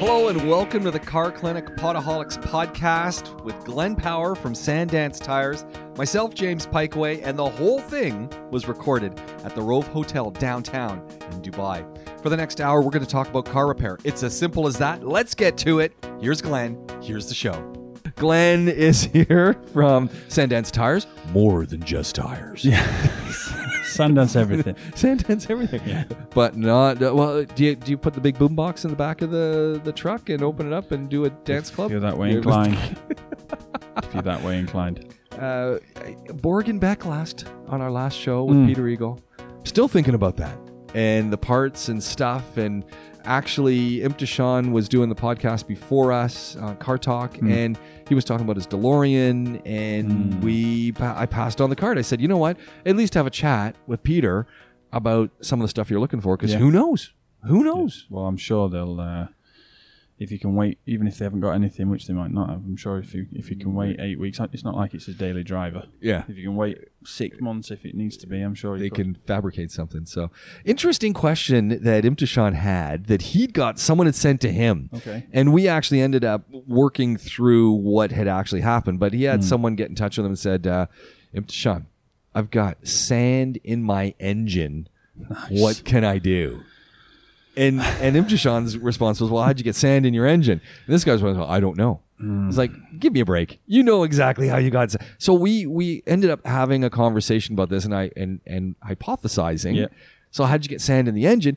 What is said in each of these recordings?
Hello and welcome to the Car Clinic Podaholics podcast with Glenn Power from Sandance Tires, myself, James Piecowye, and the whole thing was recorded at the Rove Hotel downtown in Dubai. For the next hour, we're going to talk about car repair. It's as simple as that. Let's get to it. Here's Glenn. Here's the show. Glenn is here from Sandance Tires. More than just tires. Yeah. Sundance everything. Sandance everything. But not uh, well. Do you do you put the big boom box in the back of the the truck and open it up and do a dance club? If you're that way inclined. if you're that way inclined. uh, Borg and Beck last on our last show with Mm. Peter Eagle. Still thinking about that and the parts and stuff. And actually, Imthishan was doing the podcast before us, on Car Talk, Mm. and he was talking about his DeLorean. And Mm. we I passed on the card. I said, you know what? At least have a chat with Peter about some of the stuff you're looking for, because Yeah. who knows? Who knows? Well, I'm sure they'll. Uh, if you can wait, even if they haven't got anything, which they might not have, I'm sure if you if you can wait eight weeks, it's not like it's a daily driver. Yeah. If you can wait six months, if it needs to be, I'm sure they can fabricate something. So, interesting question that Imthishan had that he'd got someone had sent to him. Okay. And we actually ended up working through what had actually happened. But he had someone get in touch with him and said, uh, Imthishan, I've got sand in my engine. What can I do? And and Imthishan's response was, Well, how'd you get sand in your engine? And this guy's well, I don't know. Hmm. It's like, give me a break. You know exactly how you got. sa-" So we we ended up having a conversation about this, and I and and hypothesizing. Yeah. So how'd you get sand in the engine?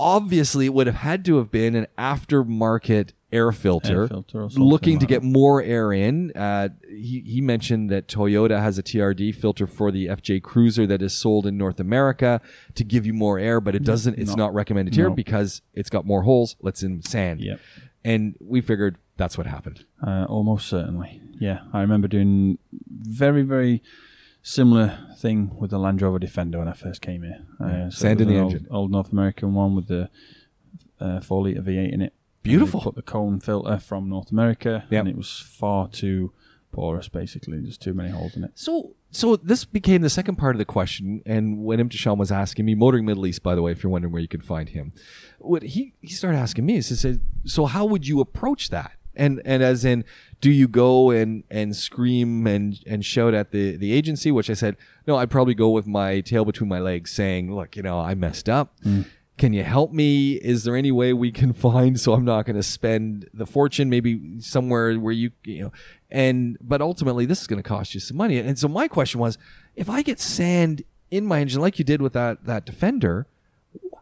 Obviously, it would have had to have been an aftermarket air filter, Air filter looking to get more air in. Uh, he he mentioned that Toyota has a TRD filter for the FJ Cruiser that is sold in North America to give you more air, but it doesn't. It's No. not recommended here No. because it's got more holes. Let's in sand. Yep. And we figured that's what happened. Uh, almost certainly. Yeah, I remember doing very, very similar thing with the Land Rover Defender when I first came here. Uh, so Sand in the old, engine. Old North American one with the uh, four liter V8 in it. Beautiful. Put the cone filter from North America, Yep. and it was far too porous. Basically, there's too many holes in it. So, so this became the second part of the question, and when Imthishan was asking me, Motoring Middle East, by the way, if you're wondering where you can find him, what he he started asking me is, he said, so how would you approach that? And and as in, do you go and and scream and and shout at the the agency? Which I said, no, I'd probably go with my tail between my legs, saying, look, you know, I messed up. Mm. Can you help me? Is there any way we can find so I'm not going to spend the fortune? Maybe somewhere where you, you know, and but ultimately this is going to cost you some money. And so my question was, if I get sand in my engine like you did with that that Defender,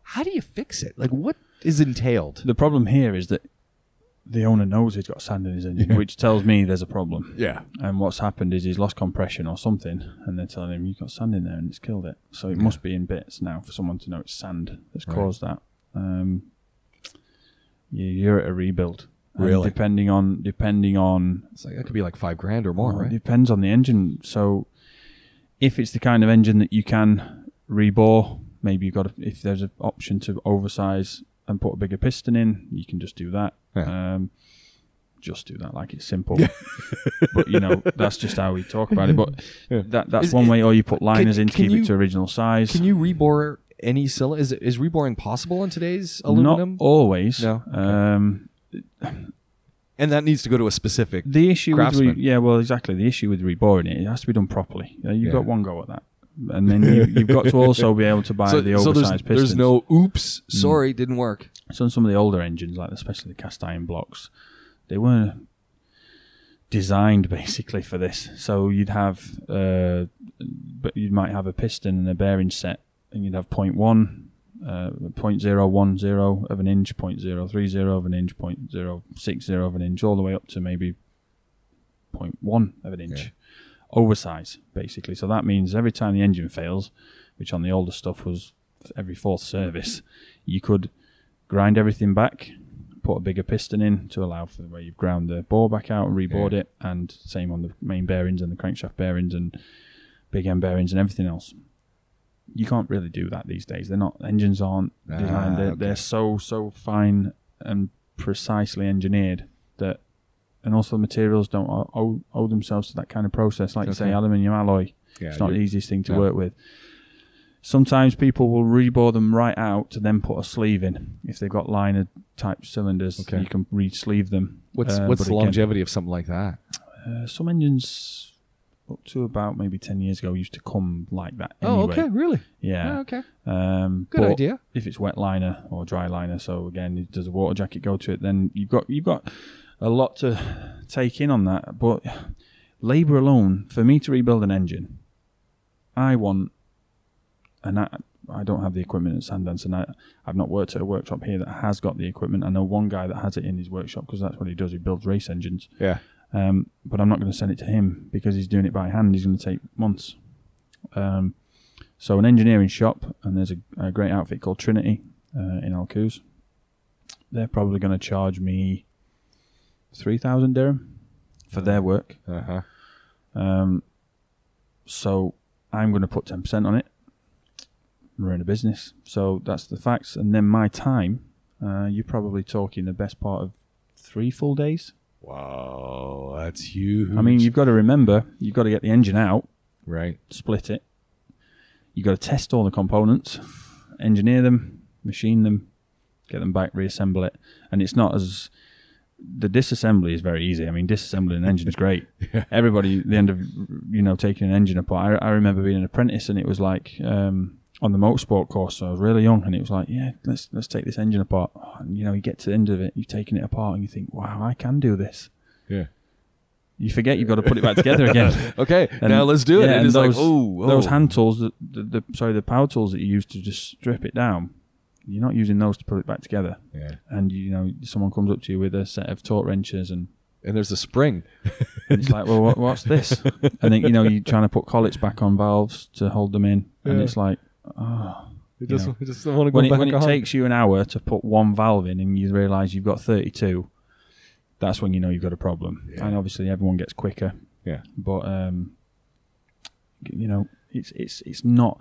how do you fix it? Like what is entailed? The problem here is that the owner knows he's got sand in his engine, which tells me there's a problem. Yeah. And what's happened is he's lost compression or something, and they're telling him you've got sand in there and it's killed it. So it must be in bits now for someone to know it's sand that's Right. caused that. Um, you, you're at a rebuild. And Really? Depending on depending on It's like that could be like five grand or more, well, It right? depends on the engine. So if it's the kind of engine that you can rebore, maybe you've got to, if there's an option to oversize and put a bigger piston in, you can just do that. Yeah. Um, just do that like it's simple. but you know, that's just how we talk about it. But that that's Is- one way, or you put liners in to keep you- it to original size. Can you rebore any cylinder? Is is reboring possible in today's aluminum? Not always. No? Okay. Um, and that needs to go to a specific. The issue with re- yeah, well, exactly. The issue with reboring it, it has to be done properly. Uh, you've Yeah. got one go at that, and then you, you've got to also be able to buy so, the so oversized there's, pistons. there's no oops, sorry, didn't work. So on some of the older engines, like especially the cast iron blocks, they weren't designed basically for this. So you'd have, uh, but you might have a piston and a bearing set, and you'd have point one. Uh, 0.010 of an inch, 0.030 of an inch, 0.060 of an inch, all the way up to maybe 0.1 of an inch. Yeah. Oversize, basically. So that means every time the engine fails, which on the older stuff was every fourth service, you could grind everything back, put a bigger piston in to allow for the way you've ground the bore back out and reboard Yeah. it, and same on the main bearings and the crankshaft bearings and big end bearings and everything else. You can't really do that these days. They're not engines aren't Ah, designed. They're, okay. they're so so fine and precisely engineered and also the materials don't owe, owe, themselves to that kind of process. Like you say, aluminium alloy. Yeah, it's not the easiest thing to no. work with. Sometimes people will rebore them right out to then put a sleeve in. If they've got liner type cylinders, Okay. you can re-sleeve them. What's Uh, what's the longevity of something like that? Uh, some engines up to about maybe 10 years ago used to come like that Oh, okay, really? Yeah. Oh, okay, Um, good idea. If it's wet liner or dry liner, so again, does a water jacket go to it? Then you've got you've got a lot to take in on that. But labour alone, for me to rebuild an engine, I want, and I, I don't have the equipment at Sundance, and I, I've not worked at a workshop here that has got the equipment. I know one guy that has it in his workshop because that's what he does. He builds race engines. Yeah. Um, but I'm not going to send it to him because he's doing it by hand. He's going to take months. Um, so an engineering shop, and there's a, a great outfit called Trinity uh, in Al Quoz. They're probably going to charge me three thousand dirham for their work. Uh huh. Um, so I'm going to put ten percent on it. We're in a business, so that's the facts. And then my time, uh, you're probably talking the best part of three full days. Wow, that's huge. I mean, you've got to remember, you've got to get the engine out, right. split it. You've got to test all the components, engineer them, machine them, get them back, reassemble it. And it's not as the disassembly is very easy. I mean, disassembling an engine is great. Everybody, the end of you know taking an engine apart. I, I remember being an apprentice, and it was like um, on the motorsport course. So I was really young, and it was like, yeah, let's let's take this engine apart. And you know, you get to the end of it, you've taken it apart, and you think, wow, I can do this. Yeah. You forget you've got to put it back together again. Okay, And- now let's do it. yeah, and it's those, like, oh, those hand tools, that, the, the sorry, the power tools that you use to just strip it down, you're not using those to put it back together. Yeah. And you know, someone comes up to you with a set of torque wrenches, and, And there's a spring. and it's like, well, what, what's this? And then you know, you're trying to put collets back on valves to hold them in, and it's like, oh. It just, it just want to go When it, back when it takes you an hour to put one valve in, and you realise you've got 32, that's when you know you've got a problem. Yeah. And obviously, everyone gets quicker. Yeah. but um, you know, it's it's it's not.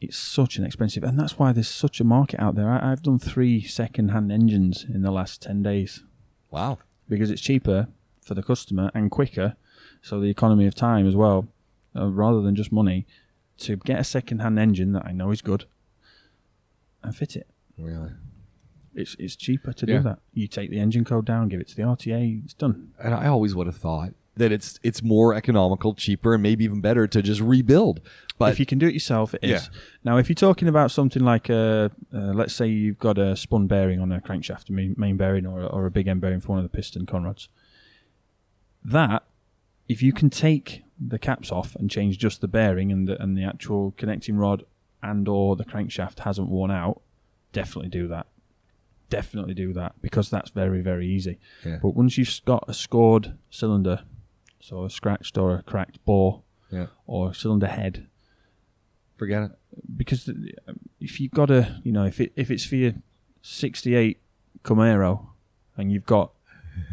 It's such an expensive, and that's why there's such a market out there. I, I've done three second-hand engines in the last ten days Wow. because it's cheaper for the customer and quicker, so the economy of time as well, uh, rather than just money, to get a second-hand engine that I know is good and fit it. Really. It's it's cheaper to Yeah. do that. You take the engine code down, give it to the RTA, it's done. And I always would have thought that it's it's more economical, cheaper, and maybe even better to just rebuild. But if you can do it yourself, it is. Yeah. Now, if you're talking about something like, a, uh, let's say you've got a spun bearing on a crankshaft, a main, bearing, or, or a big end bearing for one of the piston conrods, that if you can take the caps off and change just the bearing and the, and the actual connecting rod and or the crankshaft hasn't worn out, definitely do that. Definitely do that because that's very very easy. Yeah. But once you've got a scored cylinder, so a scratched or a cracked bore yeah, or a cylinder head, forget it. because the- if you've got a, you know, if it if it's for your '68 Camaro and you've got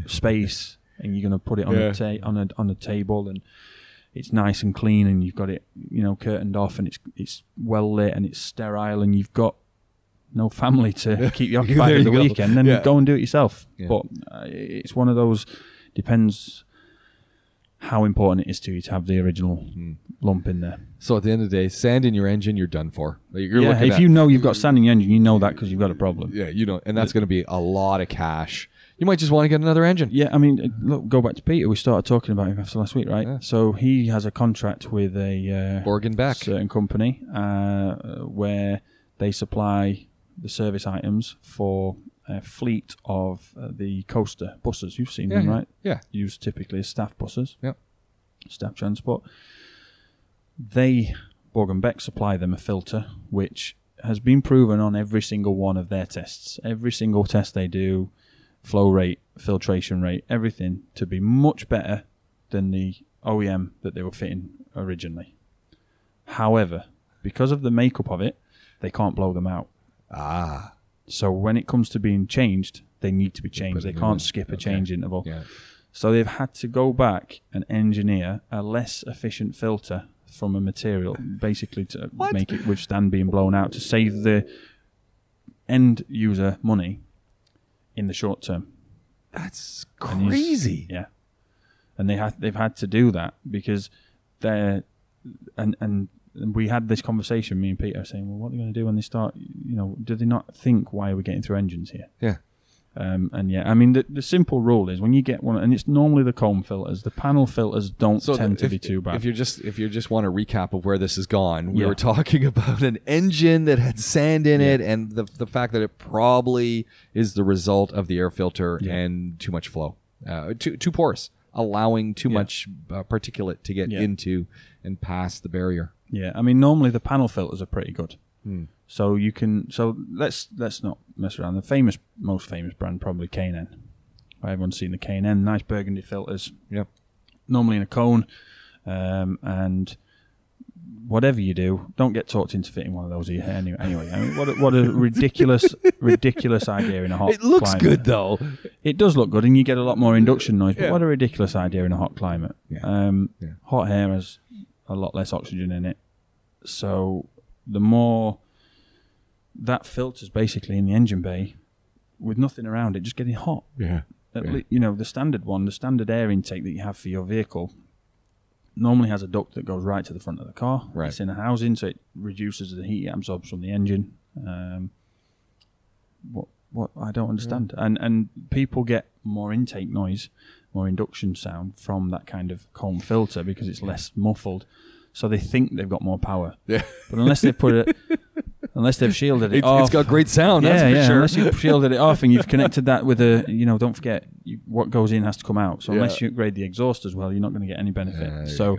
space and you're going to put it on Yeah. a ta- on a on a table and it's nice and clean and you've got it, you know, curtained off and it's it's well lit and it's sterile and you've got no family to keep you occupied the go. weekend, then Yeah. go and do it yourself. Yeah. But uh, it's one of those depends how important it is to you to have the original Hmm. lump in there. So at the end of the day, sand in your engine, you're done for. You're yeah, if at, you know you've got sand in your engine, you know that because you've got a problem. yeah, you know, and that's going to be a lot of cash. You might just want to get another engine. Yeah, I mean, uh, look, go back to Peter. We started talking about him after last week, right? Yeah. So he has a contract with a uh, Borg and Beck. certain company uh, where they supply the service items for a fleet of uh, the coaster buses. You've seen Yeah, them, yeah. right? Yeah. Used typically as staff buses. Yep. Staff transport. They, Borg and Beck, supply them a filter which has been proven on every single one of their tests. Every single test they do, flow rate, filtration rate, everything to be much better than the OEM that they were fitting originally. However, because of the makeup of it, they can't blow them out. Ah, So when it comes to being changed, they need to be changed. They can't skip a Okay. change interval. yeah. So they've had to go back and engineer a less efficient filter from a material, basically to What? make it withstand being blown out to save the end user money in the short term. That's And crazy. Yeah, and they had they've had to do that because they're and and we had this conversation, me and Peter, saying, "Well, what are they going to do when they start? You know, do they not think why are we getting through engines here?" Yeah. Um, and yeah, I mean, the, the simple rule is when you get one, and it's normally the cone filters. The panel filters don't tend to if, be too bad. If you're just if you just want a recap of where this has gone, we Yeah. were talking about an engine that had sand in it, and the the fact that it probably is the result of the air filter Yeah. and too much flow, uh, too too porous, allowing too much uh, particulate to get Yeah. into and past the barrier. Yeah, I mean normally the panel filters are pretty good. Hmm. So you can so let's let's not mess around. The famous most famous brand probably K&N. Everyone's seen the K&N, nice burgundy filters. Yep. Normally in a cone, um, and whatever you do, don't get talked into fitting one of those here. Anyway, anyway, I mean, what a, what a ridiculous ridiculous idea in a hot. It looks climate. good though. It does look good, and you get a lot more induction noise. But Yeah. what a ridiculous idea in a hot climate. Yeah. Um, Yeah. Hot air has a lot less oxygen in it, so the more that filters basically in the engine bay with nothing around it, just getting hot. Yeah. At Yeah. le- you know, the standard one, the standard air intake that you have for your vehicle, normally has a duct that goes right to the front of the car. Right. It's in a housing, so it reduces the heat it absorbs from the engine. Um, what what I don't understand, and and people get more intake noise, more induction sound from that kind of cone filter because it's less muffled. So they think they've got more power, Yeah. but unless they put it, unless they've shielded it It's, off, it's got great sound. yeah, that's for yeah. sure. Unless you've shielded it off and you've connected that with a, you know, don't forget you, what goes in has to come out. So unless you upgrade the exhaust as well, you're not going to get any benefit. Yeah, so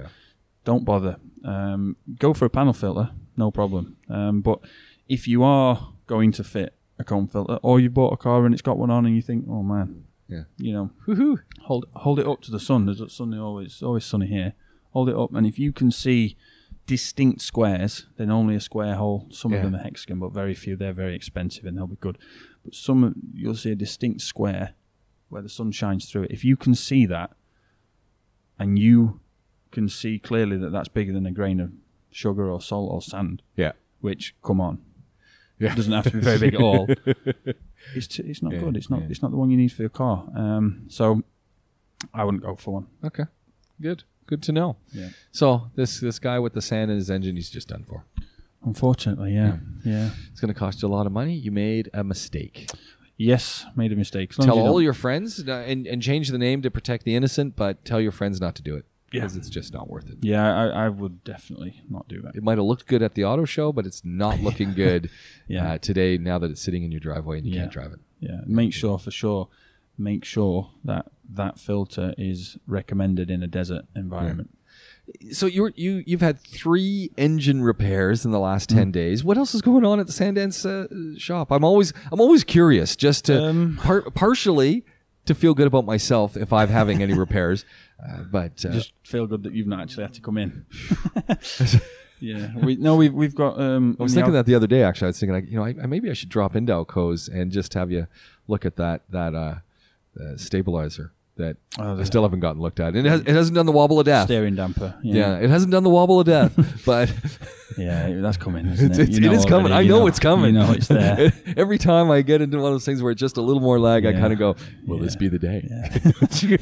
don't bother. Um, go for a panel filter, no problem. Um, but if you are going to fit a cone filter, or you bought a car and it's got one on, and you think, oh man, Yeah. you know, Woohoo. hold hold it up to the sun. There's a sunny always always sunny here. Hold it up, and if you can see distinct squares, then only a square hole. Some Yeah. of them are hexagon, but very few. They're very expensive and they'll be good. But some you'll see a distinct square where the sun shines through it. If you can see that, and you can see clearly that that's bigger than a grain of sugar or salt or sand, Yeah. which come on, Yeah. it doesn't have to be very big at all. It's t- it's not Yeah, good. It's not yeah. it's not the one you need for your car. Um, so I wouldn't go for one. Okay. Good. Good to know. Yeah. So this this guy with the sand in his engine, he's just done for. Unfortunately, yeah, yeah. It's going to cost you a lot of money. You made a mistake. Yes, made a mistake. As long as Tell you all don't- your friends uh, and, and change the name to protect the innocent, but tell your friends not to do it Yeah. because it's just not worth it. Yeah, I, I would definitely not do that. It might have looked good at the auto show, but it's not looking good Yeah. uh, today. Now that it's sitting in your driveway and you Yeah. can't drive it. Yeah, make sure for sure, make sure that that filter is recommended in a desert environment. So you're you you've had three engine repairs in the last Mm. ten days. What else is going on at the Sandance uh, shop? I'm always I'm always curious, just to Um, par- partially to feel good about myself if I'm having any repairs. Uh, but uh, Just feel good that you've not actually had to come in. yeah, we no, we've we've got. Um, I was thinking that the other day. Actually, I was thinking, like, you know, I, I, maybe I should drop into Al Quoz and just have you look at that that uh, uh, stabilizer that Oh, I still haven't gotten looked at. And it, has, it hasn't done the wobble of death. steering damper. Yeah. it hasn't done the wobble of death, but yeah, that's coming. Isn't it's, it? it's, You know it is coming. I you know, it's coming. You know it's there. Every time I get into one of those things where it's just a little more lag, I kind of go, "Will this be the day?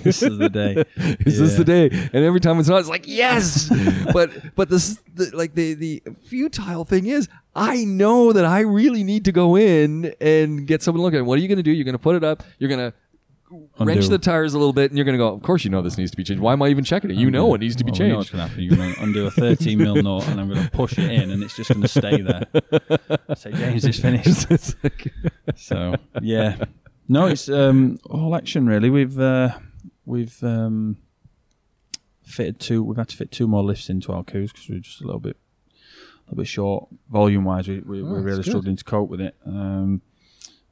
this is the day. is this the day?" And every time it's not, it's like, "Yes!" but but this the, like the the futile thing is, I know that I really need to go in and get someone to look at it. What are you going to do? You're going to put it up. You're going to wrench the tires a little bit, and you're going to go. Of course, you know this needs to be changed. Why am I even checking it? You know it needs to be Well, we know what's changed. going to happen. You're going to undo a 13 mil knot, and I'm going to push it in, and it's just going to stay there. Say, James, it's finished. So yeah, no, it's um, all action really. We've uh, we've um, fitted two. We've had to fit two more lifts into Al Quoz because we're just a little bit a little bit short volume wise. We, we, Oh, we're that's really good. struggling to cope with it. Um,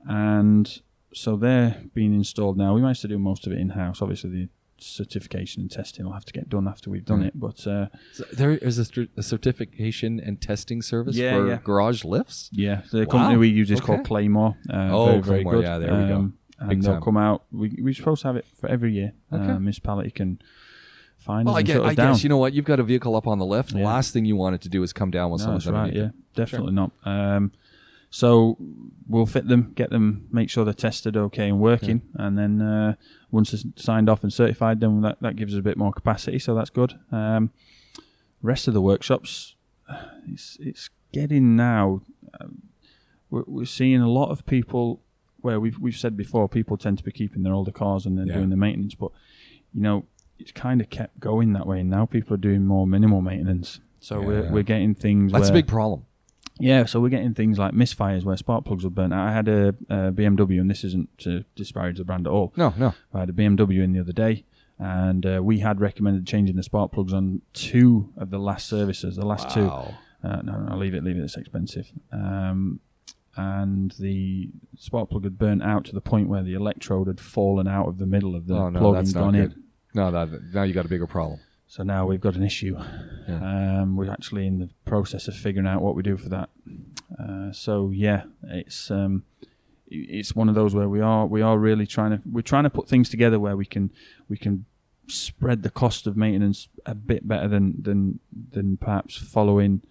and so they're being installed now. We managed to do most of it in house. Obviously, the certification and testing will have to get done after we've done Right. it. But uh, So there is a, cer- a certification and testing service Yeah, for yeah. garage lifts. Yeah, the Wow. company we use is Okay. called Claymore. Uh, Oh, very, very Claymore, good. yeah, there we go. Um, And Big they'll time. come out. We, we're supposed to have it for every year. Okay. Uh, Okay. municipality can find Well, us I guess, I guess you know what you've got a vehicle up on the lift. The last thing you want it to do is come down while no, someone's that's right. Yeah, it. definitely not. Um, so we'll fit them, get them, make sure they're tested okay and working, and then uh, once it's signed off and certified, then that, that gives us a bit more capacity. So that's good. Um, rest of the workshops it's it's getting now. Um, we're, we're seeing a lot of people where we've we've said before, people tend to be keeping their older cars and then Yeah. doing the maintenance, but you know, it's kind of kept going that way. And Now people are doing more minimal maintenance, so Yeah. we're we're getting things. That's a big problem. Yeah, so we're getting things like misfires where spark plugs were burnt out. I had a, a BMW, and this isn't to disparage the brand at all. No, no. I had a BMW in the other day, and uh, we had recommended changing the spark plugs on two of the last services. The last two. Wow. Uh, no, no, leave it, leave it. It's expensive. Um, and the spark plug had burnt out to the point where the electrode had fallen out of the middle of the Oh, no, plug that's and gone in. No, that, now you got a bigger problem. So now we've got an issue. Um, we're actually in the process of figuring out what we do for that. Uh, so yeah, it's um, it's one of those where we are we are really trying to we're trying to put things together where we can we can spread the cost of maintenance a bit better than than than perhaps following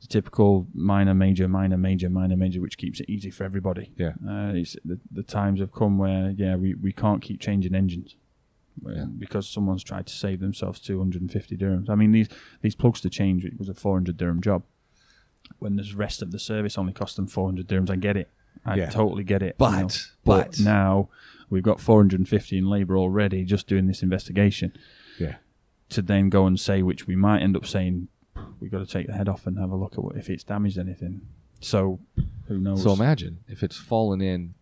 the typical minor major minor major minor major which keeps it easy for everybody. Yeah. Uh, it's, the, the times have come where yeah we, we can't keep changing engines Uh, yeah. because someone's tried to save themselves 250 dirhams. I mean these these plugs to change it was a 400 dirham job. When the rest of the service only cost them 400 dirhams, I get it. I Yeah. totally get it. But- you know. but- but now we've got 450 in labour already just doing this investigation Yeah. to then go and say, which we might end up saying, we've got to take the head off and have a look at what, if it's damaged anything. So who knows? So imagine if it's fallen in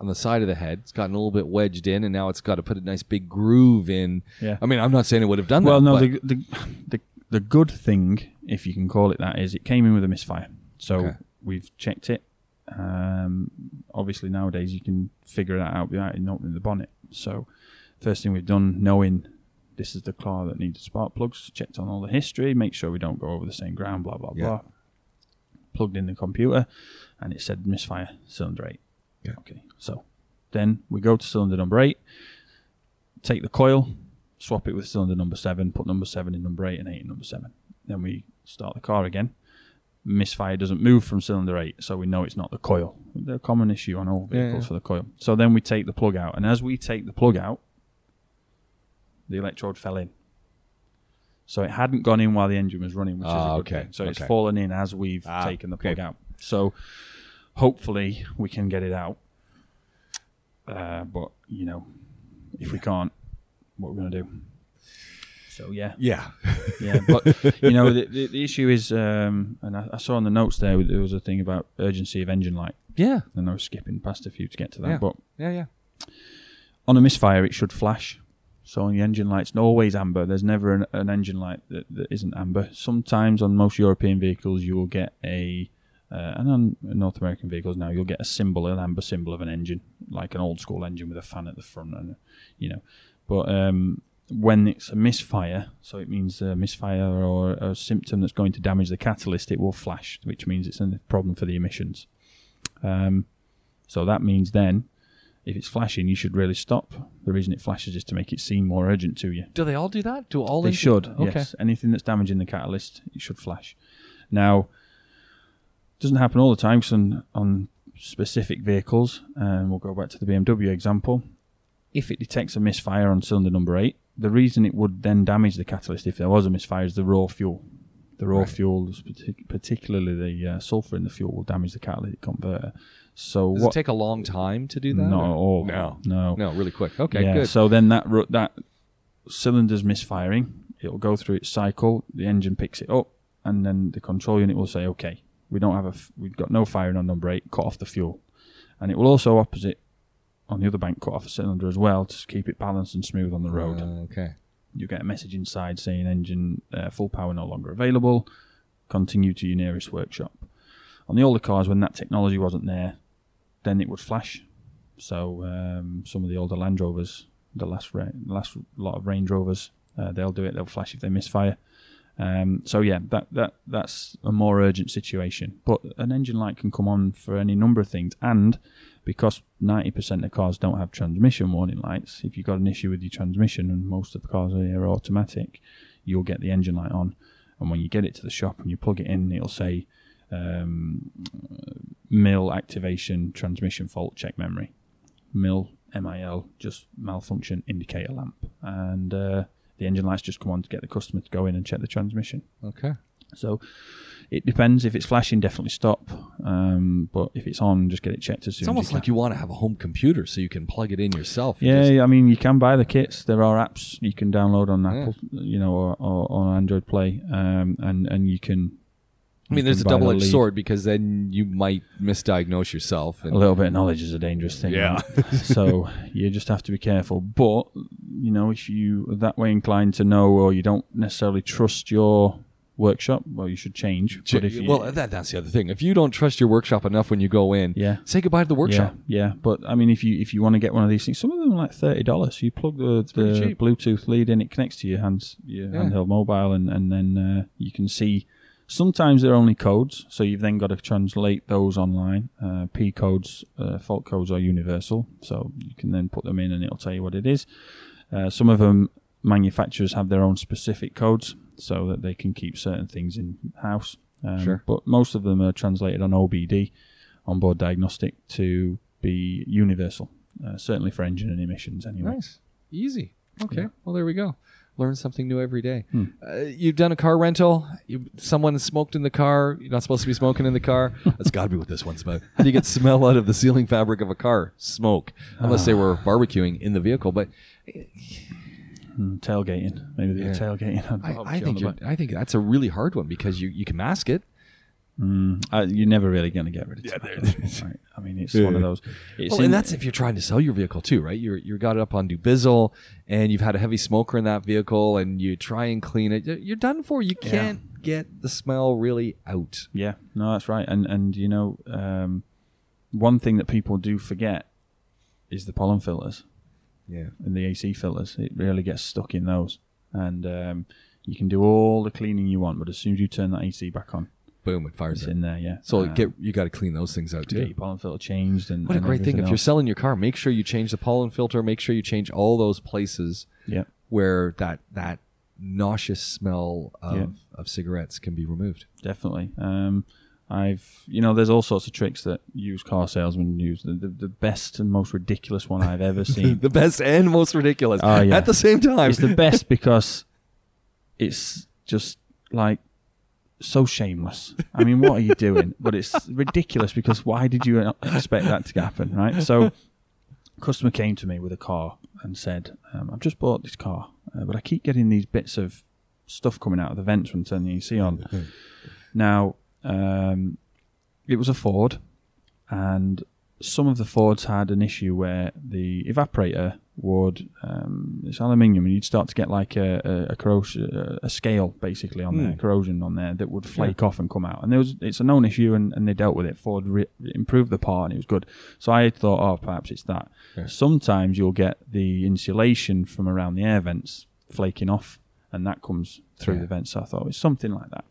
on the side of the head, it's gotten a little bit wedged in, and now it's got to put a nice big groove in. Yeah. I mean, I'm not saying it would have done well, that. Well, no, but- the, the the the good thing, if you can call it that, is it came in with a misfire. So Okay. we've checked it. Um, obviously, nowadays you can figure that out without opening the bonnet. So first thing we've done, knowing this is the car that needs spark plugs, checked on all the history, make sure we don't go over the same ground, blah blah Yeah. blah. Plugged in the computer, and it said misfire cylinder eight. Yeah. Okay, so then we go to cylinder number eight, take the coil, swap it with cylinder number seven, put number seven in number eight and eight in number seven. Then we start the car again. Misfire doesn't move from cylinder eight, so we know it's not the coil. They're a common issue on all vehicles yeah. for the coil. So then we take the plug out, and as we take the plug out, the electrode fell in. So it hadn't gone in while the engine was running, which is Ah, a good okay, thing. So it's fallen in as we've Ah, taken the okay. plug out. So hopefully we can get it out. Uh, but you know, if we can't, what we're going to do? So yeah, yeah. yeah. But you know, the, the, the issue is, um, and I, I saw on the notes there there was a thing about urgency of engine light, Yeah. and I was skipping past a few to get to that. Yeah. But Yeah. Yeah. on a misfire, it should flash. So on the engine light's always amber. There's never an, an engine light that, that isn't amber. Sometimes on most European vehicles, you will get a, uh, and on North American vehicles now, you'll get a symbol, an amber symbol of an engine, like an old school engine with a fan at the front, and you know. But um, when it's a misfire, so it means a misfire or a symptom that's going to damage the catalyst, it will flash, which means it's a problem for the emissions. Um, so that means then if it's flashing, you should really stop. The reason it flashes is to make it seem more urgent to you. Do they all do that? Do all They should. Okay. Yes. Anything that's damaging the catalyst, it should flash. Now, doesn't happen all the time 'cause on, on specific vehicles, and we'll go back to the BMW example. If it detects a misfire on cylinder number eight, the reason it would then damage the catalyst if there was a misfire is the raw fuel. The raw Right. fuel, partic- particularly the uh, sulfur in the fuel, will damage the catalytic converter. So Does what? it take a long time to do that? Not at all. No. no, No, really quick. Okay, yeah, good. So then that ru- that cylinder's misfiring. It'll go through its cycle. The engine picks it up, and then the control unit will say, "Okay, we don't have a, f- we've got no firing on number eight. Cut off the fuel." And it will also opposite on the other bank cut off a cylinder as well to keep it balanced and smooth on the road. Uh, okay. you get a message inside saying engine uh, full power no longer available. Continue to your nearest workshop. On the older cars, when that technology wasn't there, then it would flash. So um, some of the older Land Rovers, the last ra- last lot of Range Rovers, uh, they'll do it. They'll flash if they misfire. Um, so yeah, that that that's a more urgent situation. But an engine light can come on for any number of things, and because 90% of cars don't have transmission warning lights, if you've got an issue with your transmission, and most of the cars are automatic, you'll get the engine light on. And when you get it to the shop and you plug it in, it'll say um, MIL activation transmission fault check memory. MIL, MIL, just malfunction indicator lamp. And uh, the engine lights just come on to get the customer to go in and check the transmission. Okay. So it depends. If it's flashing, definitely stop. Um, but if it's on, just get it checked as soon It's as almost you like you want to have a home computer so you can plug it in yourself. and Yeah, just- I mean, you can buy the kits. There are apps you can download on Apple, you know, or, or on Android Play, um, and and you can. I mean, there's a can buy the double edged sword because then you might misdiagnose yourself. And, A little bit of knowledge is a dangerous thing. Yeah. so you just have to be careful. But you know, if you are that way inclined to know, or you don't necessarily trust your workshop, well, you should change. But if you, well, that, that's the other thing. If you don't trust your workshop enough when you go in, yeah. say goodbye to the workshop. Yeah, yeah, but I mean, if you if you want to get one of these things, some of them are like thirty dollars. You plug the, pretty the cheap. Bluetooth lead in, it connects to your hands, your Yeah. handheld mobile, and and then uh, you can see. Sometimes they're only codes, so you've then got to translate those online. Uh, P codes, uh, fault codes are universal, so you can then put them in, and it'll tell you what it is. Uh, some of them manufacturers have their own specific codes, so that they can keep certain things in house. Um, Sure. But most of them are translated on OBD, onboard diagnostic, to be universal. Uh, certainly for engine and emissions, anyway. Nice. Easy. Okay. Yeah. Well, there we go. Learn something new every day. Hmm. Uh, you've done a car rental. You, someone smoked in the car. You're not supposed to be smoking in the car. That's got to be what this one's about. How do you get smell out of the ceiling fabric of a car? Smoke. Unless they were barbecuing in the vehicle. But Hmm, tailgating, maybe the Yeah. tailgating. I, I think the you're, back. I think that's a really hard one because you, you can mask it. Mm, uh, you're never really going to get rid of tobacco, right? I mean, it's one of those. Well, in- and that's if you're trying to sell your vehicle too, right? You're you got it up on Dubizzle, and you've had a heavy smoker in that vehicle, and you try and clean it. You're done for. You can't get the smell really out. Yeah, no, that's right. And and you know, um, one thing that people do forget is the pollen filters Yeah. and the AC filters. It really gets stuck in those, and um, you can do all the cleaning you want, but as soon as you turn that AC back on, Boom! It fires it's in. there. Yeah. So Uh, get you got to clean those things out get your too. pollen filter changed and What a and great thing! everything If you're selling your car, make sure you change the pollen filter. Make sure you change all those places yeah. where that that nauseous smell of, Yeah. of cigarettes can be removed. definitely. Um, I've, you know, there's all sorts of tricks that used car salesmen use. The, the, the best and most ridiculous one I've ever seen the best and most ridiculous Oh, yeah. at the same time. it's the best because it's just like so shameless. I mean, what are you doing? But it's ridiculous because why did you expect that to happen, right? So, a customer came to me with a car and said, um, "I've just bought this car, uh, but I keep getting these bits of stuff coming out of the vents when turning the AC on." Now, um, it was a Ford, and some of the Fords had an issue where the evaporator would um, it's aluminium, and you'd start to get like a, a, corrosion, a scale basically on there, Hmm. corrosion on there that would flake off and come out. And there was it's a known issue, and, and they dealt with it. Ford re- improved the part, and it was good. So I thought, oh, perhaps it's that. Yeah. Sometimes you'll get the insulation from around the air vents flaking off, and that comes through Yeah. the vents. So I thought it's something like that.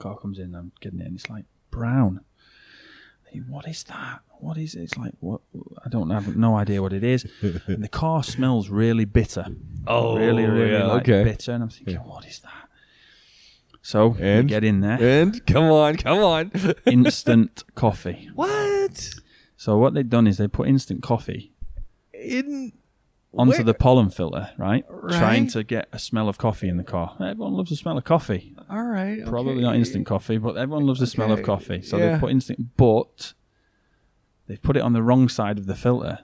Car comes in, I'm getting it, and it's like brown. What is that? What is it? It's like what? I don't have no idea what it is. and the car smells really bitter. Oh, really, really yeah, like okay. bitter. And I'm thinking, what is that? So we And? get in there. and come on, come on. Instant coffee. what? So what they've done is they put instant coffee In onto where- the pollen filter, right? Right. Trying to get a smell of coffee in the car. Everyone loves the smell of coffee. All right. Probably okay. not instant coffee, but everyone loves the smell of coffee. So yeah. they've put instant, but they've put it on the wrong side of the filter.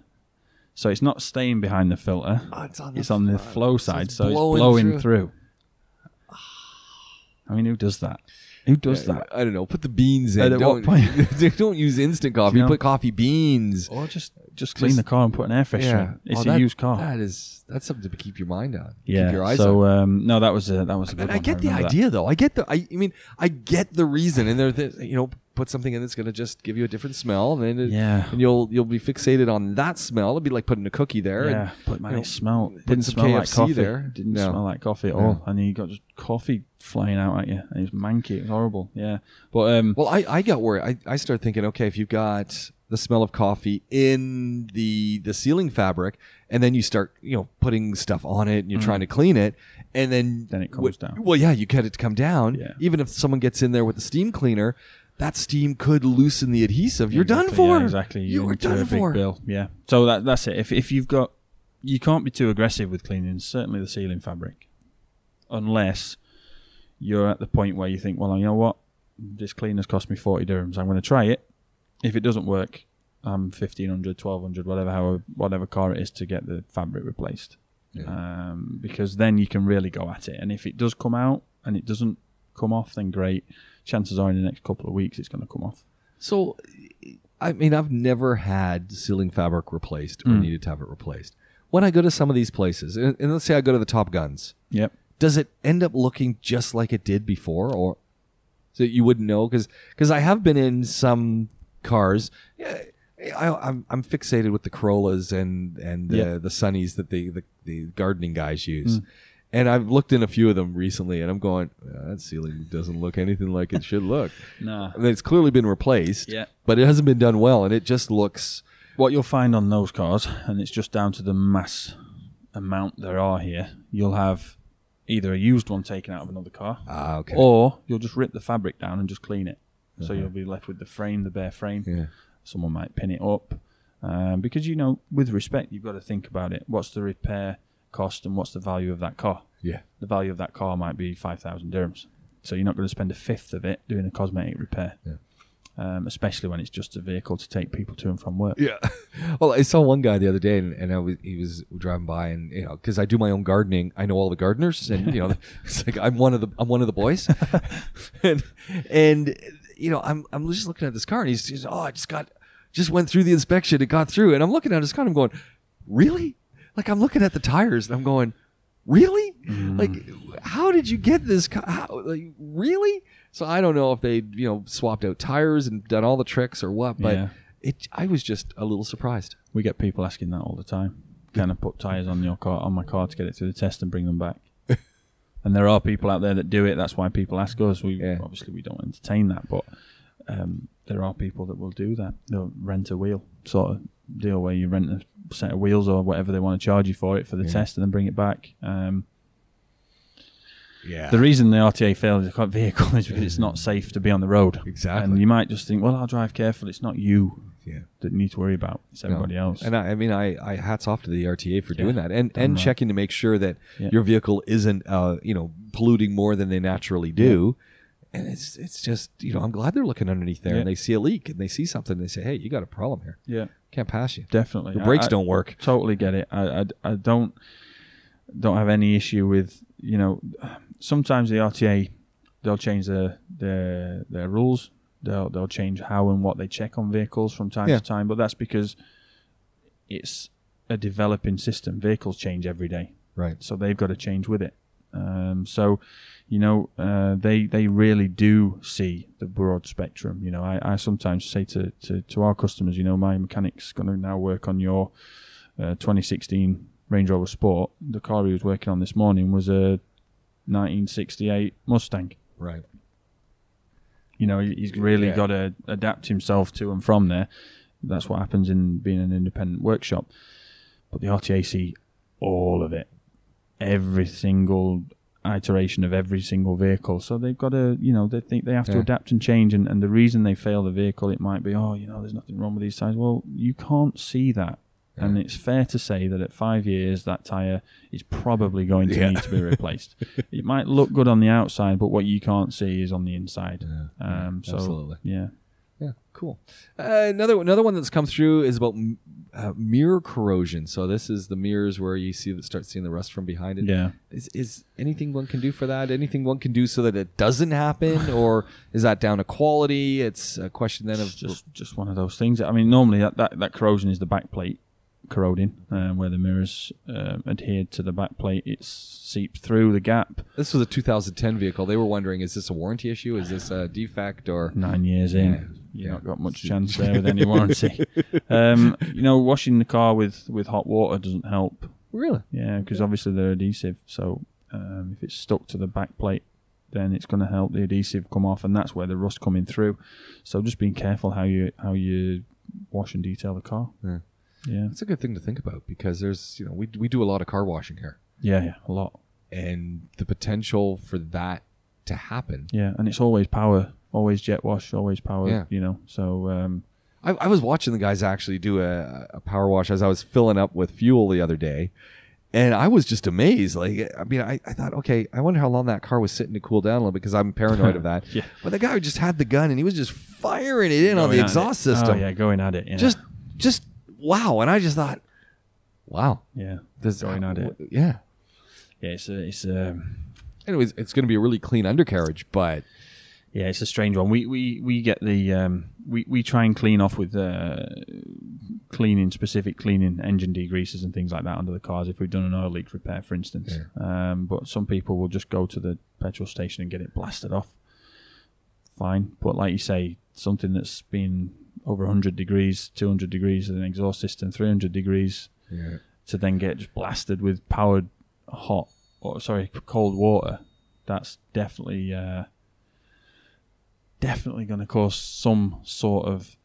So it's not staying behind the filter. Oh, it's on the, It's on the flow So side, it's so it's blowing blowing, through. through. I mean, who does that? Who does that? I don't know. Put the beans in. At what don't, point? don't use instant coffee. You know? Put coffee beans. Or just just clean Just- the car and put an air freshener. It's Oh, a that- used car. That is that's something to keep your mind on. yeah. Keep your eyes so on. um, no, that was a that was a good And I one. get the remember that. idea though. I get the. I, I mean, I get the reason, and there, there- you know, put something in that's going to just give you a different smell, and then it, Yeah. and you'll you'll be fixated on that smell. It'd be like putting a cookie there. Yeah, and, but man, you know, it smelled putting didn't some smell like KFC coffee. there. Didn't No. smell like coffee at all, and you got just coffee flying out at you. And it was manky. It was horrible. Yeah, but um, Well, I, I got worried. I, I started thinking, okay, if you've got the smell of coffee in the the ceiling fabric, and then you start, you know, putting stuff on it, and you're trying to clean it, and then Mm. Then it comes what- down. Well, yeah, you get it to come down. Yeah. Even if someone gets in there with the steam cleaner, that steam could loosen the adhesive. You're done for. Yeah, exactly. You You're done for. bill. Yeah. So that that's it. If if you've got, you can't be too aggressive with cleaning. Certainly the ceiling fabric, unless you're at the point where you think, well, you know what, this cleaner's cost me forty dirhams. I'm going to try it. If it doesn't work, I'm 1500 1200 whatever however, whatever car it is to get the fabric replaced. Yeah. Um, because then you can really go at it. And if it does come out and it doesn't come off, then great. Chances are in the next couple of weeks it's going to come off. So, I mean, I've never had ceiling fabric replaced or Mm. needed to have it replaced. When I go to some of these places, and, and let's say I go to the Top Guns, Yep. does it end up looking just like it did before, or so you wouldn't know? Because I have been in some cars. Yeah, I, I'm I'm fixated with the Corollas and and the Yeah. the Sunnies that the, the the gardening guys use. And I've looked in a few of them recently, and I'm going, "Uh, that ceiling doesn't look anything like it should look. no, I mean, it's clearly been replaced, Yeah. but it hasn't been done well, and it just looks. What you'll find on those cars, and it's just down to the mass amount there are here, you'll have either a used one taken out of another car, Ah, okay. or you'll just rip the fabric down and just clean it. So you'll be left with the frame, the bare frame. yeah. Someone might pin it up. Um, because, you know, with respect, you've got to think about it. What's the repair cost and what's the value of that car? Yeah. The value of that car might be 5,000 dirhams. So you're not going to spend a fifth of it doing a cosmetic repair. Yeah. Um, especially when it's just a vehicle to take people to and from work. Yeah. Well, I saw one guy the other day, and, and I was he was driving by, and you know, because I do my own gardening, I know all the gardeners, and you know, it's like I'm one of the I'm one of the boys, and and you know, I'm I'm just looking at this car, and he's, he's oh, I just got just went through the inspection, it got through, and I'm looking at his car, and I'm going, really? Like I'm looking at the tires, and I'm going, really? Mm-hmm. Like, how did you get this? car? How, like, really? So I don't know if they you know swapped out tires and done all the tricks or what, but Yeah. it I was just a little surprised. We get people asking that all the time. Can I put tyres on your car on my car to get it through the test and bring them back? and there are people out there that do it. That's why people ask us. We Yeah. obviously we don't entertain that, but um, there are people that will do that. They'll rent a wheel sort of deal where you rent a set of wheels or whatever they want to charge you for it for the Yeah. test and then bring it back. Um, Yeah. the reason the RTA failed as a vehicle is because it's not safe to be on the road. Exactly. And you might just think, well, I'll drive careful. It's not you yeah. that you need to worry about. It's everybody No. else. And I, I mean, I, I hats off to the RTA for doing that and, and right. checking to make sure that Yeah. your vehicle isn't, uh, you know, polluting more than they naturally do. And it's it's just you know I'm glad they're looking underneath there Yeah. and they see a leak and they see something and they say hey you got a problem here yeah. can't pass you Definitely. the brakes I don't work Totally get it. I, I, I don't don't have any issue with you know. Sometimes the RTA they'll change their their their rules. They'll they'll change how and what they check on vehicles from time Yeah. to time. But that's because it's a developing system. Vehicles change every day, right so they've got to change with it. Um, so, you know, uh, they they really do see the broad spectrum. You know, I, I sometimes say to, to, to our customers, you know, my mechanic's going to now work on your uh, 2016 Range Rover Sport. The car he was working on this morning was a 1968 Mustang. right You know, he's really Yeah. got to adapt himself to and from there. That's what happens in being an independent workshop. But the RTAC, all of it, every single iteration of every single vehicle. So they've got to, you know, they think they have to adapt and change. And, and the reason they fail the vehicle, it might be, oh, you know, there's nothing wrong with these tires. Well, you can't see that. And it's fair to say that at five years, that tire is probably going to Yeah. need to be replaced. it might look good on the outside, but what you can't see is on the inside. Yeah. Um, so, Absolutely. yeah. Cool. Uh, another another one that's come through is about m- uh, mirror corrosion. So this is the mirrors where you see that start seeing the rust from behind it. Yeah. Is is anything one can do for that? Anything one can do so that it doesn't happen, or is that down to quality? It's a question then of It's just just one of those things. I mean, normally that, that, that corrosion is the back plate corroding, um, where the mirrors um, adhered to the back plate. It's seeped through the gap. this was a 2010 vehicle. They were wondering, is this a warranty issue? Is this a defect or? Nine years Yeah. in, you've Yeah. not got much chance there with any warranty. um, you know, washing the car with, with hot water doesn't help. Really? Yeah, because obviously they're adhesive. So um, if it's stuck to the back plate, then it's going to help the adhesive come off, and that's where the rust coming through. So just being careful how you how you wash and detail the car. Yeah. Yeah, That's a good thing to think about because there's you know we we do a lot of car washing here, yeah, yeah, a lot. and the potential for that to happen. Yeah, and it's always power, always jet wash, always power. Yeah. You know, so um, I, I was watching the guys actually do a, a power wash as I was filling up with fuel the other day, and I was just amazed. Like, I mean, I, I thought, okay, I wonder how long that car was sitting to cool down a little because I'm paranoid of that. Yeah. But the guy just had the gun and he was just firing it in on the exhaust it. system. Oh, yeah, going at it. Yeah. Just, just wow. And I just thought, wow, yeah, this going at it. Yeah. Yeah, it's a, it's a, Anyways, it's going to be a really clean undercarriage, but yeah, it's a strange one. We we, we get the um, we we try and clean off with uh, cleaning specific cleaning engine degreasers and things like that under the cars if we've done an oil leak repair, for instance. Um, but some people will just go to the petrol station and get it blasted off. Fine, but like you say, something that's been over 100 degrees, 200 degrees in an exhaust system, 300 degrees yeah. to then get just blasted with powered hot or sorry cold water that's definitely uh, definitely going to cause some sort of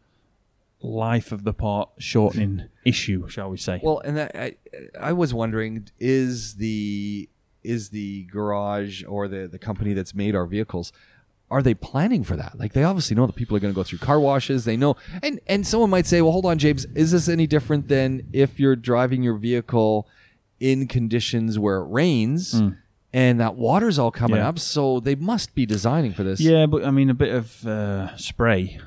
life of the part shortening issue shall we say Well, and that, I, I was wondering, is the is the garage or the the company that's made our vehicles, are they planning for that? Like they obviously know that people are going to go through car washes. They know, and and someone might say, well, hold on, James, is this any different than if you're driving your vehicle in conditions where it rains? And that water's all coming Yeah. up, so they must be designing for this. yeah but i mean a bit of uh, spray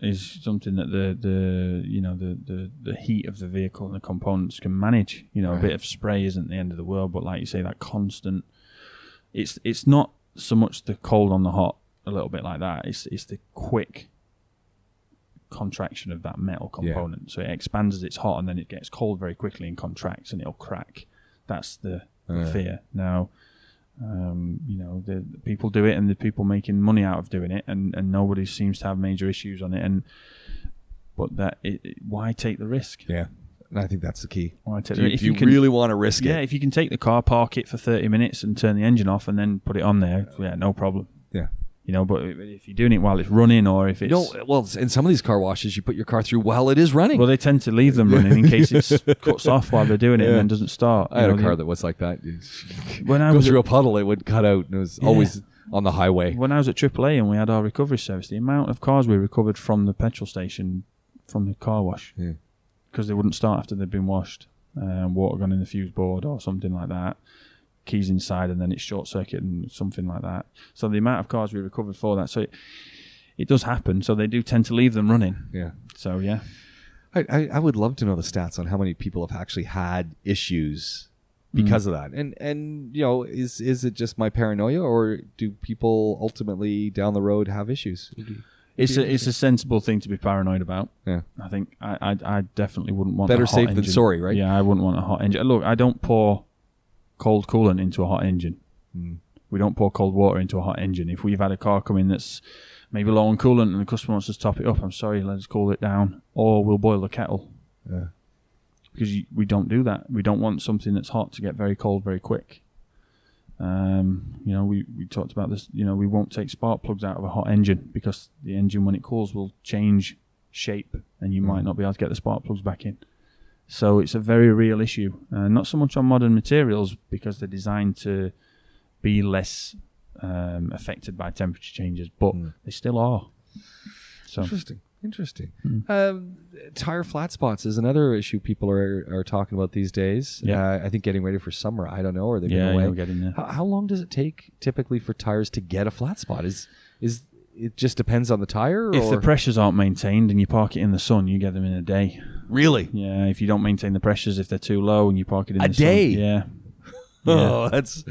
is something that the, the you know the, the, the heat of the vehicle and the components can manage you know a bit of spray isn't the end of the world but like you say that constant it's it's not so much the cold on the hot a little bit like that it's it's the quick contraction of that metal Yeah. component so it expands as it's hot and then it gets cold very quickly and contracts and it'll crack that's the, Yeah. fear now um, you know the, the people do it and the people making money out of doing it and, and nobody seems to have major issues on it and but that it, it- why take the risk yeah. And I think that's the key. why take Do you, if do you can really want to risk yeah it? Yeah. If you can take the car park it for 30 minutes and turn the engine off and then put it on there yeah no problem Yeah. you know but if you're doing it while it's running or if it's No, well, in some of these car washes, you put your car through while it is running. well they tend to leave them running in case it cuts off while they're doing it Yeah. and then doesn't start I had You a car the- that was like that. when I Go was through at, a puddle, it would cut out, and it was Yeah. always on the highway. when I was at AAA and we had our recovery service the amount of cars we recovered from the petrol station from the car wash Yeah. Because they wouldn't start after they'd been washed. Um, water gone in the fuse board or something like that. Keys inside and then it's short circuit and something like that. So the amount of cars we recovered for that. So it, it does happen. So they do tend to leave them running. Yeah. So yeah, I, I, I would love to know the stats on how many people have actually had issues because of that. And and you know, is is it just my paranoia or do people ultimately down the road have issues? It's a it's a sensible thing to be paranoid about. Yeah. I think I I, I definitely wouldn't want Better a hot safe than engine. sorry, right? Yeah, I wouldn't want a hot engine. Look, I don't pour cold coolant into a hot engine. Hmm. We don't pour cold water into a hot engine. If we've had a car come in that's maybe low on coolant and the customer wants to top it up, I'm sorry, let's cool it down, or we'll boil the kettle. Yeah. Because you, we don't do that. We don't want something that's hot to get very cold very quick. Um, you know, we, we talked about this. You know, we won't take spark plugs out of a hot engine because the engine, when it cools, will change shape, and you might not be able to get the spark plugs back in. So it's a very real issue. Uh, not so much on modern materials because they're designed to be less um, affected by temperature changes, but Mm. they still are. So Interesting. Interesting. Um, tire flat spots is another issue people are, are talking about these days. Yeah. Uh, I think getting ready for summer. I don't know. Or they've yeah, been away. you'll there. How, how long does it take typically for tires to get a flat spot? Is is it just depends on the tire? If or? the pressures aren't maintained and you park it in the sun, you get them in a day. really? Yeah, if you don't maintain the pressures, if they're too low and you park it in A the day? sun, yeah. Oh, that's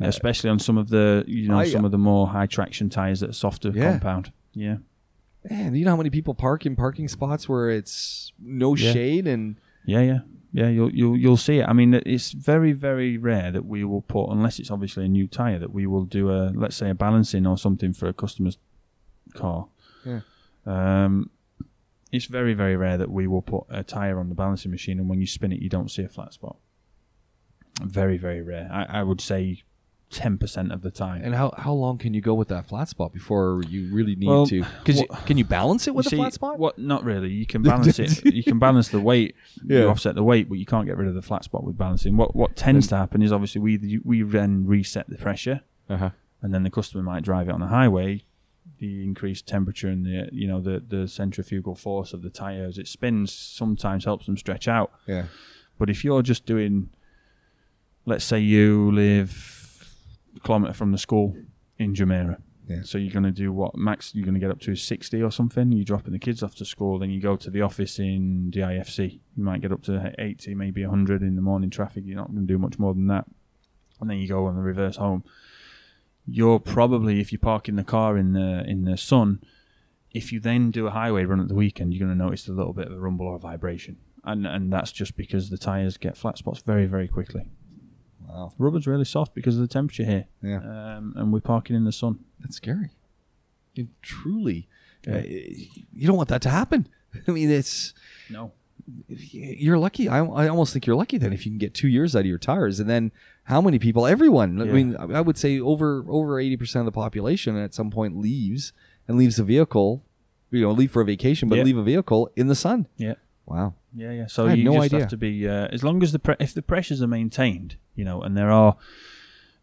especially on some of the you know I- some of the more high traction tires that are softer Yeah. compound. Yeah, man. You know how many people park in parking spots where it's no Yeah. shade and yeah, yeah, yeah. You'll you'll you'll see it. I mean, it's very very rare that we will put unless it's obviously a new tire that we will do a let's say a balancing or something for a customer's car. Yeah. Um, it's very very rare that we will put a tire on the balancing machine and when you spin it you don't see a flat spot. Very very rare. I, I would say ten percent of the time. and how how long can you go with that flat spot before you really need Well, to? Because what- can you balance it with a flat spot? What? Not really. You can balance it. You can balance the weight. Yeah. You offset the weight, but you can't get rid of the flat spot with balancing. What What tends to happen is obviously we we then reset the pressure, Uh-huh. and then the customer might drive it on the highway. The increased temperature and the you know the the centrifugal force of the tire as it spins sometimes helps them stretch out. Yeah. But if you're just doing let's say you live kilometre from the school in Jumeirah. Yeah. So you're going to do what max you're going to get up to is 60 or something. You're dropping the kids off to school, then you go to the office in DIFC. You might get up to 80, maybe 100 in the morning traffic. You're not going to do much more than that. And then you go on the reverse home. You're probably, if you park in the car in the in the sun, if you then do a highway run at the weekend, you're going to notice a little bit of a rumble or a vibration, and and that's just because the tires get flat spots very very quickly. Wow. Rubber's really soft because of the temperature here, Yeah. um, and we're parking in the sun. That's scary. You truly, Yeah. uh, you don't want that to happen. I mean, it's No, you're lucky. I, I almost think you're lucky then if you can get two years out of your tires, and then how many people? Everyone. I mean, I I would say over over eighty percent of the population at some point leaves and leaves the vehicle. You know, leave for a vacation, but Yeah. leave a vehicle in the sun. yeah, Wow. Yeah, yeah. So you no just idea. have to be uh, as long as the pre- if the pressures are maintained, you know, and there are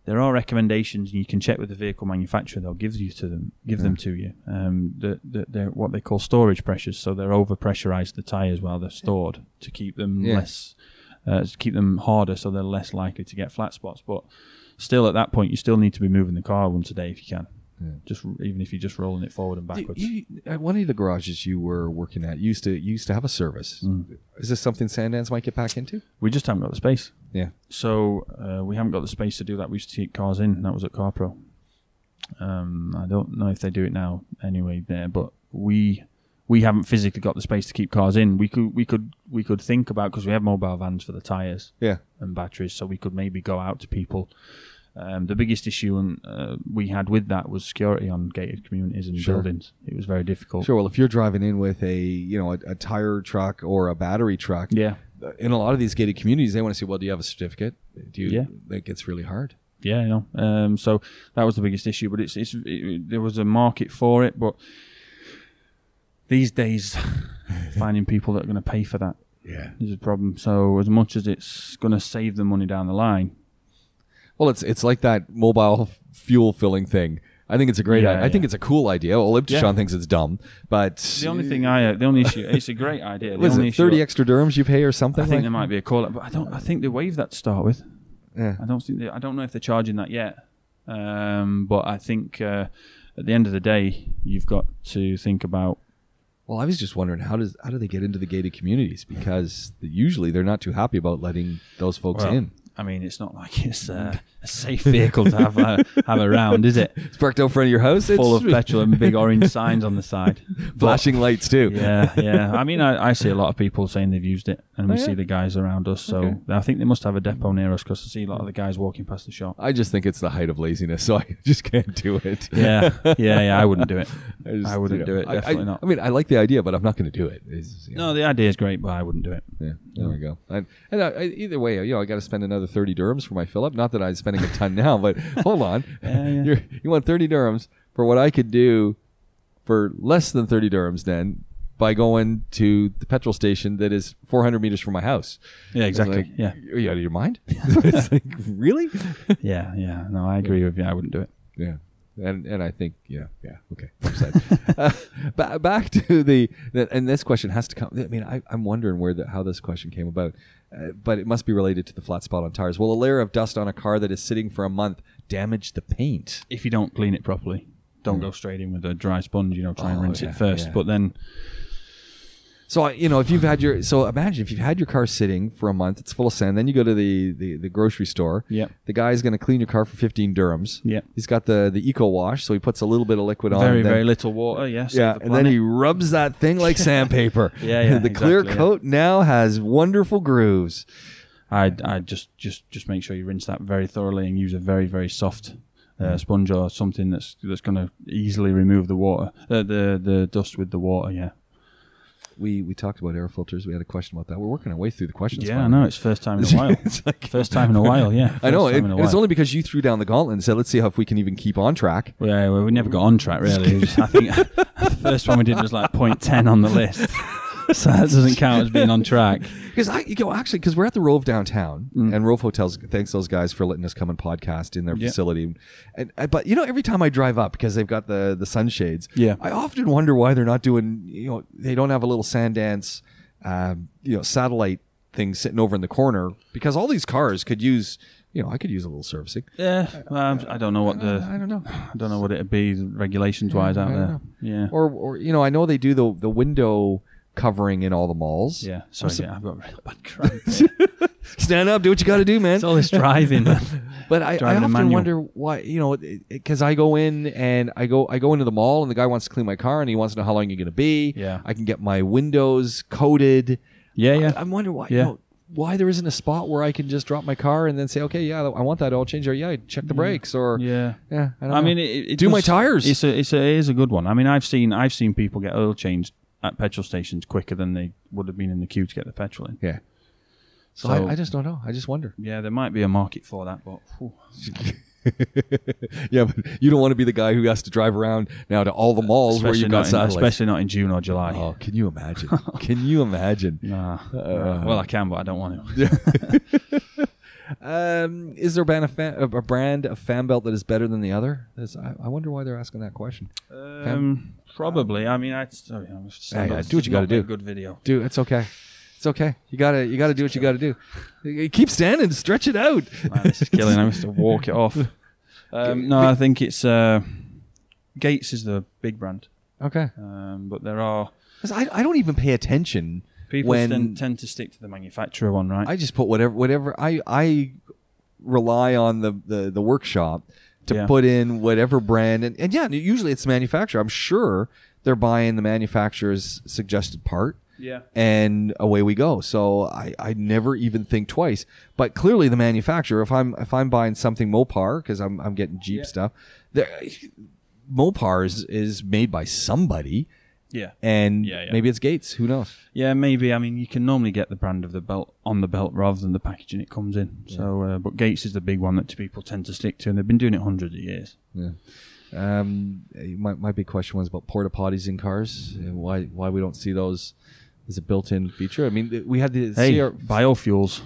there are recommendations, and you can check with the vehicle manufacturer. They'll give you to them, give them to you. Um, the, the, they're what they call storage pressures. So they're over pressurized the tires while they're stored to keep them Yeah. less, uh, to keep them harder, so they're less likely to get flat spots. But still, at that point, you still need to be moving the car once a day if you can. Yeah. Just even if you're just rolling it forward and You- backwards. you- at one of the garages you were working at, you used to you used to have a service. Mm. Is this something Sandance might get back into? we just haven't got the space. Yeah. So uh, we haven't got the space to do that. We used to take cars in. That was at CarPro. Um, I don't know if they do it now anyway there, but we we haven't physically got the space to keep cars in. We could we could we could think about because we have mobile vans for the tires Yeah. and batteries, so we could maybe go out to people. Um, the biggest issue and uh, we had with that was security on gated communities and Sure. buildings. It was very difficult. Sure. Well, if you're driving in with a you know a, a tire truck or a battery truck, Yeah, in a lot of these gated communities, they want to say, "Well, do you have a certificate?" Do you? Yeah. That gets really hard. Yeah, You know. Um, so that was the biggest issue, but it's, it's it, there was a market for it, but these days, finding people that are going to pay for that Yeah. is a problem. So as much as it's going to save them money down the line, Well, it's it's like that mobile fuel filling thing. I think it's a great. Yeah, I, I think it's a cool idea. Well, Lib Yeah. Thinks it's dumb, but the only thing I, the only issue, it's a great idea. The what is only it? Thirty extra dirhams you pay or something? I think like? there might be a call, but I don't. I think they waived that to start with. Yeah. I don't think they, I don't know if they're charging that yet. Um, but I think uh, at the end of the day, you've got to think about Well, I was just wondering how does how do they get into the gated communities because usually they're not too happy about letting those folks Well, in. I mean, it's not like it's uh, a safe vehicle to have uh, have around, is it? It's parked out front of your house. It's Full of petrol and big orange signs on the side. flashing lights too. Yeah, yeah. I mean, I, I see a lot of people saying they've used it, and we Oh, yeah? see the guys around us. So Okay. I think they must have a depot near us because I see a lot of the guys walking past the shop. I just think it's the height of laziness, so I just can't do it. Yeah, yeah, yeah. I wouldn't do it. just, I wouldn't you know, do it, I- definitely I, not. I mean, I like the idea, but I'm not going to do it. You know, No, the idea is great, but I wouldn't do it. Yeah, there we go. And, and I, I, either way, you know, I got to spend another thirty dirhams for my fill up. Not that I'm spending a ton now, but hold on, Yeah, yeah. You're, you want thirty dirhams for what I could do for less than thirty dirhams then by going to the petrol station that is 400 meters from my house. Yeah, exactly. like, yeah, Are you out of your mind? it's like, really? yeah, yeah. No, I agree with you. I wouldn't do it. Yeah. And and I think yeah yeah okay uh, ba- back to the, the and this question has to come. I mean I, I'm wondering where the, how this question came about, uh, but it must be related to the flat spot on tires. Will a layer of dust on a car that is sitting for a month damage the paint? If you don't clean it properly, don't go straight in with a dry sponge. You know, try and Oh, rinse yeah, it first. yeah. But then, So you know if you've had your so imagine if you've had your car sitting for a month, it's full of sand. Then you go to the the, the grocery store. Yep. The guy's going to clean your car for 15 dirhams. yeah, He's got the the eco wash, so he puts a little bit of liquid on. very then- very little water. Yes. Yeah, and then he rubs that thing like sandpaper. Yeah, yeah, the clear exactly, yeah. coat now has wonderful grooves. I'd, I'd just, just, just make sure you rinse that very thoroughly and use a very, very soft uh, Mm. sponge or something that's that's going to easily remove the water, uh, the the dust with the water. Yeah, We we talked about air filters. We had a question about that. We're working our way through the questions. yeah. I know it's first time in a while. It's like- first time in a while. Yeah, I know. First It, time in a it was while. only because you threw down the gauntlet and said, "Let's see how if we can even keep on track." Yeah, well, we never got on track really. I think the first one we did was like point ten on the list, so that doesn't count as being on track. Because I, you know, actually, because we're at the Rove downtown, Mm. and Rove Hotels thanks those guys for letting us come and podcast in their Yeah. facility. And, and but you know, every time I drive up because they've got the the sunshades, Yeah. I often wonder why they're not doing. You know, they don't have a little Sandance, um, you know, satellite thing sitting over in the corner because all these cars could use. you know, I could use a little servicing. Yeah, um, I don't know what the I don't know. I don't know what it'd be regulations wise out there. know. Yeah, Or, or you know, I know they do the the window covering in all the malls. yeah. Sorry, sup- yeah, I've got real bad cramp. Stand up, do what you got to do, man. it's all this driving. man. But I, I Driving a often wonder why, you know, because I go in and I go I go into the mall and the guy wants to clean my car and he wants to know how long you're going to be. Yeah. I can get my windows coated. yeah, yeah. I, am wondering why. You Yeah. know, why there isn't a spot where I can just drop my car and then say, okay, yeah, I want that oil change, or yeah, check the brakes, or yeah. yeah, I, don't I know. mean, it, it do my tires. It's a, it's a, it is a good one. I mean, I've seen, I've seen people get oil changed at petrol stations quicker than they would have been in the queue to get the petrol in. yeah. So, I, I just don't know. I just wonder. Yeah, there might be a market for that, but yeah, but you don't want to be the guy who has to drive around now to all the malls where especially you've got not, in, satellites. especially not in June or July. oh, can you imagine? can you imagine? Nah. Uh, well, I can, but I don't want to. Um, is there a brand, of fan, a brand of fan belt that is better than the other? I, I wonder why they're asking that question. Um, probably. I mean, I. Sorry, I'm Yeah, do what you gotta not a do. Good video. Do it's okay. It's okay. You gotta you gotta do what you gotta do. Keep standing, stretch it out. Man, this is killing. I have to walk it off. Um, no, I think it's uh, Gates is the big brand, Okay. um, but there are. I, I don't even pay attention people when tend, tend to stick to the manufacturer one, right? I just put whatever whatever I I rely on the the, the workshop to Yeah. put in whatever brand and, and yeah, usually it's the manufacturer. I'm sure they're buying the manufacturer's suggested part. yeah. and away we go. So I, I never even think twice. But clearly, the manufacturer, if I'm if I'm buying something Mopar because I'm I'm getting Jeep Yeah. stuff, there, Mopar is, is made by somebody, Yeah. and Yeah, yeah. maybe it's Gates. Who knows? Yeah, maybe. I mean, you can normally get the brand of the belt on the belt rather than the packaging it comes in. So, uh, but Gates is the big one that people tend to stick to, and they've been doing it hundreds of years. Yeah. Um, my my big question was about porta potties in cars. and Why why we don't see those as a built-in feature? I mean, we had the Hey, CR biofuels.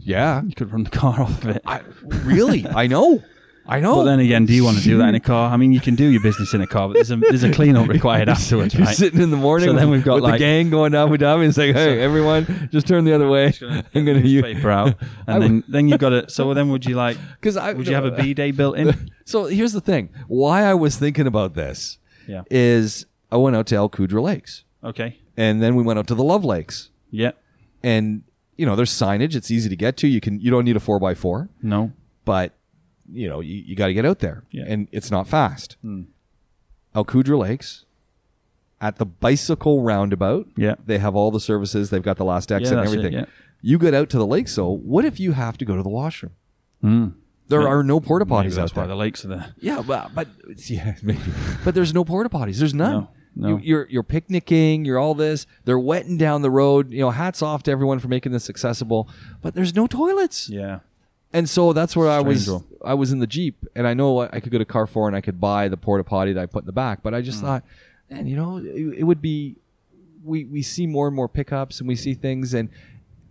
yeah. You could run the car off of it. I, really, I know, I know. But then again, do you want to do that in a car? I mean, you can do your business in a car, but there's a there's a clean up required afterwards, You're right? sitting in the morning. So then we've got with the gang going to Abu Dhabi and saying, "Hey, everyone, just turn the other way." I'm going to use paper out, and then then you've got it. So then, would you like? because Would you have a B day built in? So here's the thing: why I was thinking about this Yeah. is I went out to El Qudra Lakes, Okay. and then we went out to the Love Lakes, Yeah. and you know there's signage; it's easy to get to. You can you don't need a four x four, No. but you know you, you got to get out there, Yeah. and it's not fast. El Qudra Lakes. At the bicycle roundabout, Yeah. they have all the services. They've got the last exit Yeah, and that's it, everything. yeah. You get out to the lake, so what if you have to go to the washroom? Mm. There Yeah. are no porta potties out there. the lakes are there. yeah, but but yeah, maybe. but there's no porta potties. There's none. No, no. You, you're you're picnicking. You're all this. They're wetting down the road. You know, hats off to everyone for making this accessible. But there's no toilets. Yeah. And so that's where I was. Strange I was in the jeep, and I know I could go to Carrefour and I could buy the porta potty that I put in the back. But I just mm. thought, man, you know, it, it would be. We we see more and more pickups, and we see things, and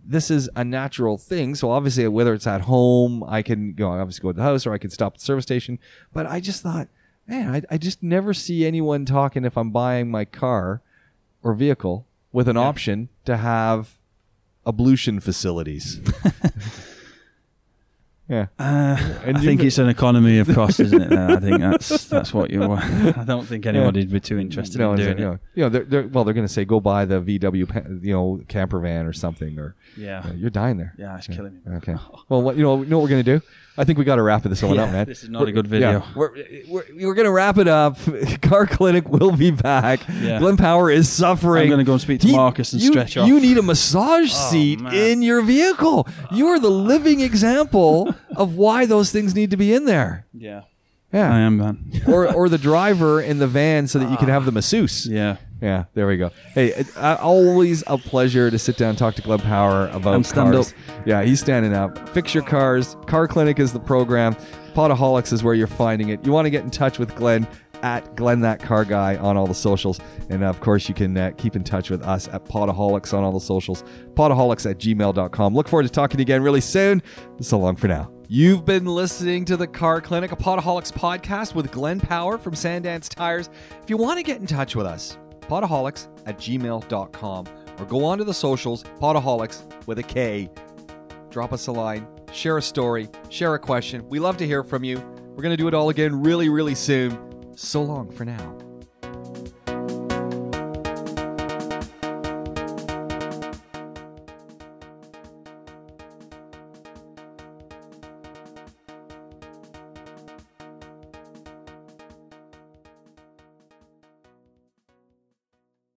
this is a natural thing. So obviously, whether it's at home, I can go obviously go to the house, or I can stop at the service station. But I just thought, man, I, I just never see anyone talking if I'm buying my car or vehicle with an option to have ablution facilities. yeah. Uh, And I think it's an economy of cost, isn't it? I think that's that's what you. I don't think anybody'd be too interested No, in it's- doing you know, you know, they're, they're, well, they're going to say go buy the VW, you know, camper van or something, or Yeah. you're dying there. Yeah, it's killing me. Okay. Well, what you know, you know what we're gonna do? I think we got to wrap this one Yeah, up, man. this is not a We're- good video. yeah, we're, we're, we're gonna wrap it up. Car Clinic will be back. Yeah. Glenn Power is suffering. I'm gonna go and speak to He- Marcus and you, stretch off. You need a massage Oh, seat man. in your vehicle. You are the living example of why those things need to be in there. Yeah. Yeah. I am, man. or or the driver in the van so that you can have the masseuse. Yeah. Yeah, there we go. Hey, it, uh, always a pleasure to sit down and talk to Glenn Power about And stand cars. Yeah, he's standing up. Fix your cars. Car Clinic is the program. Potaholics is where you're finding it. You want to get in touch with Glenn at Glenn That Car Guy on all the socials. And of course, you can uh, keep in touch with us at Potaholics on all the socials. Potaholics at gmail.com. Look forward to talking to you again really soon. So long for now. You've been listening to the Car Clinic, a Potaholics podcast with Glenn Power from Sandance Tires. If you want to get in touch with us, potaholics at gmail.com or go on to the socials, potaholics with a K. Drop us a line, share a story, share a question. We love to hear from you. We're going to do it all again really, really soon. So long for now.